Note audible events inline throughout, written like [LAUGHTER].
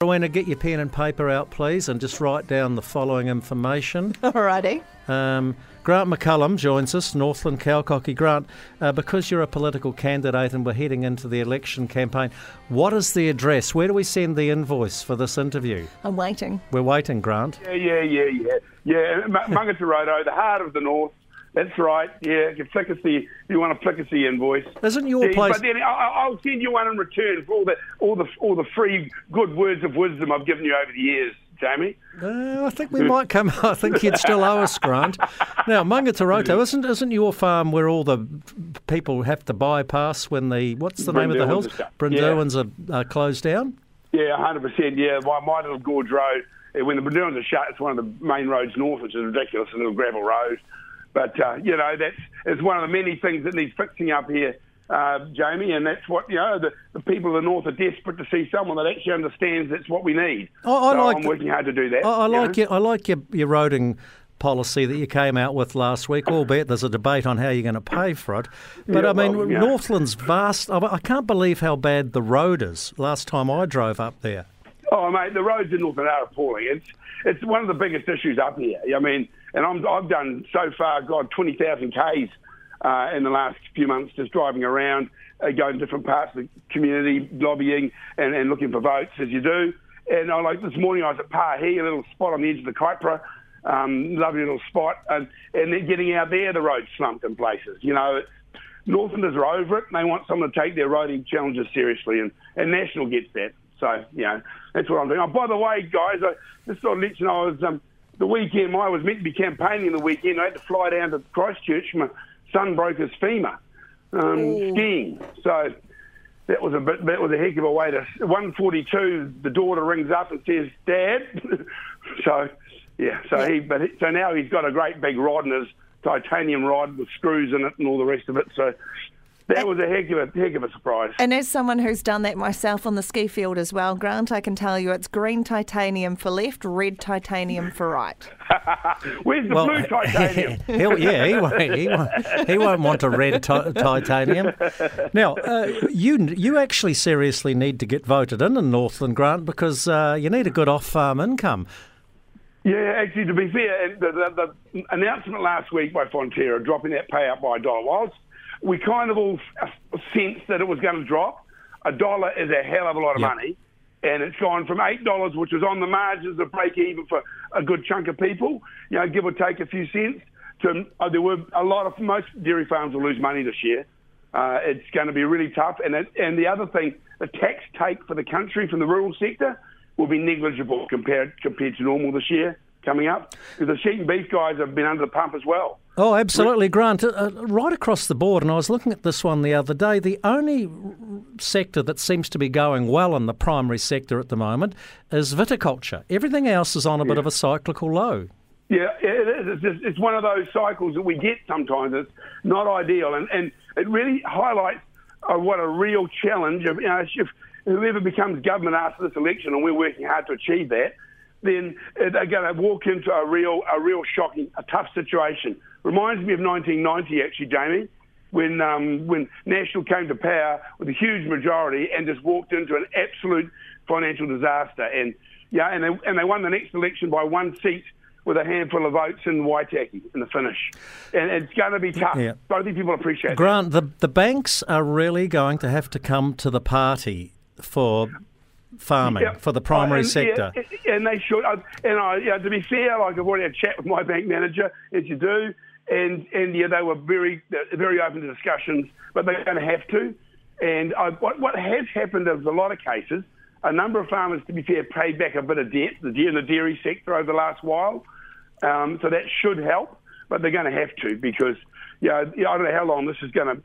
Rowena, get your pen and paper out, please, and just write down the following information. [LAUGHS] Alrighty. Um, Grant McCallum joins us, Northland Cowcocky. Grant, uh, because you're a political candidate and we're heading into the election campaign, what is the address? Where do we send the invoice for this interview? I'm waiting. We're waiting, Grant. Yeah, yeah, yeah, yeah. Yeah, M- Maungaturoto, the heart of the north. That's right. Yeah, you flick us the you want to flick us the invoice. Isn't your Yeah, place? But then I'll send you one in return for all the all the all the free good words of wisdom I've given you over the years, Jamie. Uh, I think we might come. [LAUGHS] I think you'd still owe us, Grant. Now, Maungaturoto, isn't isn't your farm where all the people have to bypass when the what's the name of the hills? stuff. Brynderwyns are, are closed down. Yeah, hundred percent. Yeah, my, my little gorge road. eh, When the Brynderwyns are shut, it's one of the main roads north, which is ridiculous, a little gravel road. But uh, you know, that's it's one of the many things that needs fixing up here, uh, Jamie. And that's what you know. The, the people of the north are desperate to see someone that actually understands that's what we need. I- I so like I'm working hard to do that. I, I like know. your, I like your, your roading policy that you came out with last week. Albeit there's a debate on how you're going to pay for it. But Yeah, I mean, well, yeah. Northland's vast. I, I can't believe how bad the road is. Last time I drove up there. Oh, mate, the roads in Northland are appalling. It's it's one of the biggest issues up here. I mean, and I'm, I've done so far, God, 20,000 Ks uh, in the last few months just driving around, uh, going to different parts of the community, lobbying and, and looking for votes as you do. And I like this morning I was at Pahi, a little spot on the edge of the Kaipara, um, lovely little spot, and, and then getting out there, the road's slumped in places. You know, Northlanders are over it, and they want someone to take their roading challenges seriously, and, and National gets that. So, you know, that's what I'm doing. Oh, by the way, guys, I just thought I'd let you know I was, um, the weekend, I was meant to be campaigning the weekend. I had to fly down to Christchurch. My son broke his femur um, skiing. So that was a bit, that was a heck of a way to. 142, the daughter rings up and says, Dad. [LAUGHS] so, yeah, so he, but he, so now he's got a great big rod in his titanium rod with screws in it and all the rest of it. So that was a heck of a heck of a surprise. And as someone who's done that myself on the ski field as well, Grant, I can tell you it's green titanium for left, red titanium for right. [LAUGHS] Where's the blue [LAUGHS] titanium? he'll, yeah, he won't, he, won't, he won't want a red ti- titanium. Now, uh, you you actually seriously need to get voted in in Northland, Grant, because uh, you need a good off-farm income. Yeah, actually, to be fair, the, the, the announcement last week by Fonterra dropping that payout by a dollar, whilst we kind of all sensed that it was going to drop, a dollar is a hell of a lot of Yep. money. And it's gone from $8, which was on the margins of break even for a good chunk of people, you know, give or take a few cents, to uh, there were a lot of, most dairy farms will lose money this year. Uh, it's going to be really tough. And, it, and the other thing, the tax take for the country from the rural sector will be negligible compared compared to normal this year coming up. The sheep and beef guys have been under the pump as well. Oh, absolutely, Grant. Uh, right across the board, and I was looking at this one the other day. The only sector that seems to be going well in the primary sector at the moment is viticulture. Everything else is on a bit of a cyclical low. Yeah, it is. It's, just, it's one of those cycles that we get sometimes. It's not ideal, and, and it really highlights uh, what a real challenge. Of, you know, if whoever becomes government after this election, and we're working hard to achieve that, then they're going to walk into a real, a real shocking, a tough situation. Reminds me of 1990, actually, Jamie, when um, when National came to power with a huge majority and just walked into an absolute financial disaster. And yeah, and they and they won the next election by one seat with a handful of votes in Waitaki in the finish. And it's going to be tough. Yeah. I think people appreciate that. Grant, the, the banks are really going to have to come to the party for farming, Yeah. for the primary Oh, and, sector. Yeah, and they should. Uh, And I, yeah, to be fair, like I've already had a chat with my bank manager, as you do, and and yeah, they were very uh, very open to discussions, but they're going to have to. And I, what what has happened is a lot of cases, a number of farmers, to be fair, paid back a bit of debt the in the dairy sector over the last while, um, so that should help. But they're going to have to because. Yeah, yeah, I don't know how long this is going to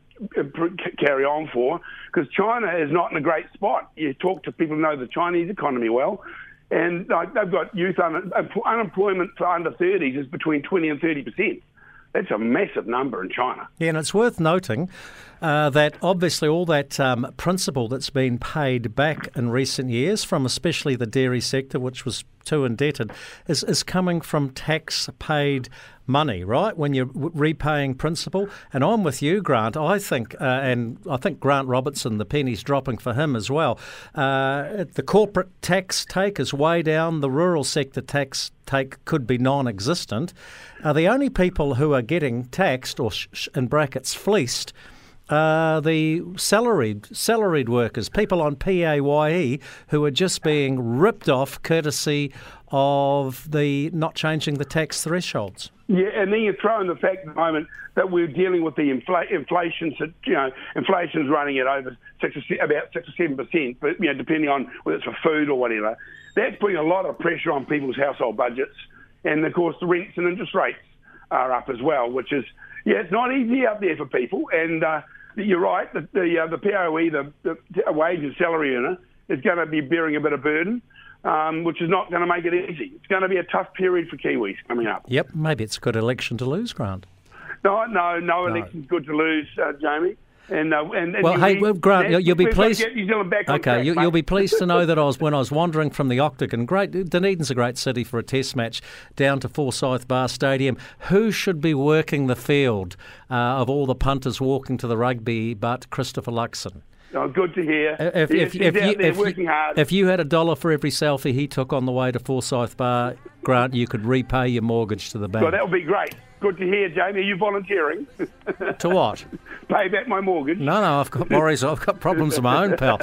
carry on for, because China is not in a great spot. You talk to people who know the Chinese economy well, and like, they've got youth un- unemployment for under 30s is between 20 and 30 percent. That's a massive number in China. Yeah, and it's worth noting uh, that obviously all that um, principal that's been paid back in recent years from especially the dairy sector, which was too indebted, is, is coming from tax paid money, right? When you're repaying principal. And I'm with you, Grant. I think, uh, and I think Grant Robertson, the penny's dropping for him as well. Uh, the corporate tax take is way down. The rural sector tax take could be non existent. Uh, the only people who are getting taxed, or sh- in brackets, fleeced, uh, the salaried salaried workers, people on PAYE who are just being ripped off courtesy of the not changing the tax thresholds. Yeah, and then you throw in the fact at the moment that we're dealing with the infl- inflation. You know, inflation's running at over six or, about six or seven percent, but you know, depending on whether it's for food or whatever, that's putting a lot of pressure on people's household budgets, and of course the rents and interest rates are up as well, which is yeah, it's not easy out there for people. And uh, you're right, the the, uh, the PAYE, the, the wage and salary earner, is going to be bearing a bit of burden um, which is not going to make it easy. It's going to be a tough period for Kiwis coming up. Yep, maybe it's a good election to lose, Grant. No, no, no, election's good to lose, uh, Jamie. And, uh, and, and well, hey, well, Grant, you'll, you'll be pleased. New Zealand back okay, track, you, will be pleased to know that I was [LAUGHS] when I was wandering from the Octagon. Great, Dunedin's a great city for a Test match. Down to Forsyth Barr Stadium. Who should be working the field uh, of all the punters walking to the rugby, but Christopher Luxon? Oh, good to hear. If, if, if, you, if, working hard. if you had a dollar for every selfie he took on the way to Forsyth Barr, Grant, you could repay your mortgage to the bank. Well, that would be great. Good to hear, Jamie. Are you volunteering? to what? [LAUGHS] Pay back my mortgage. No, no, I've got [LAUGHS] worries. I've got problems of my own, pal.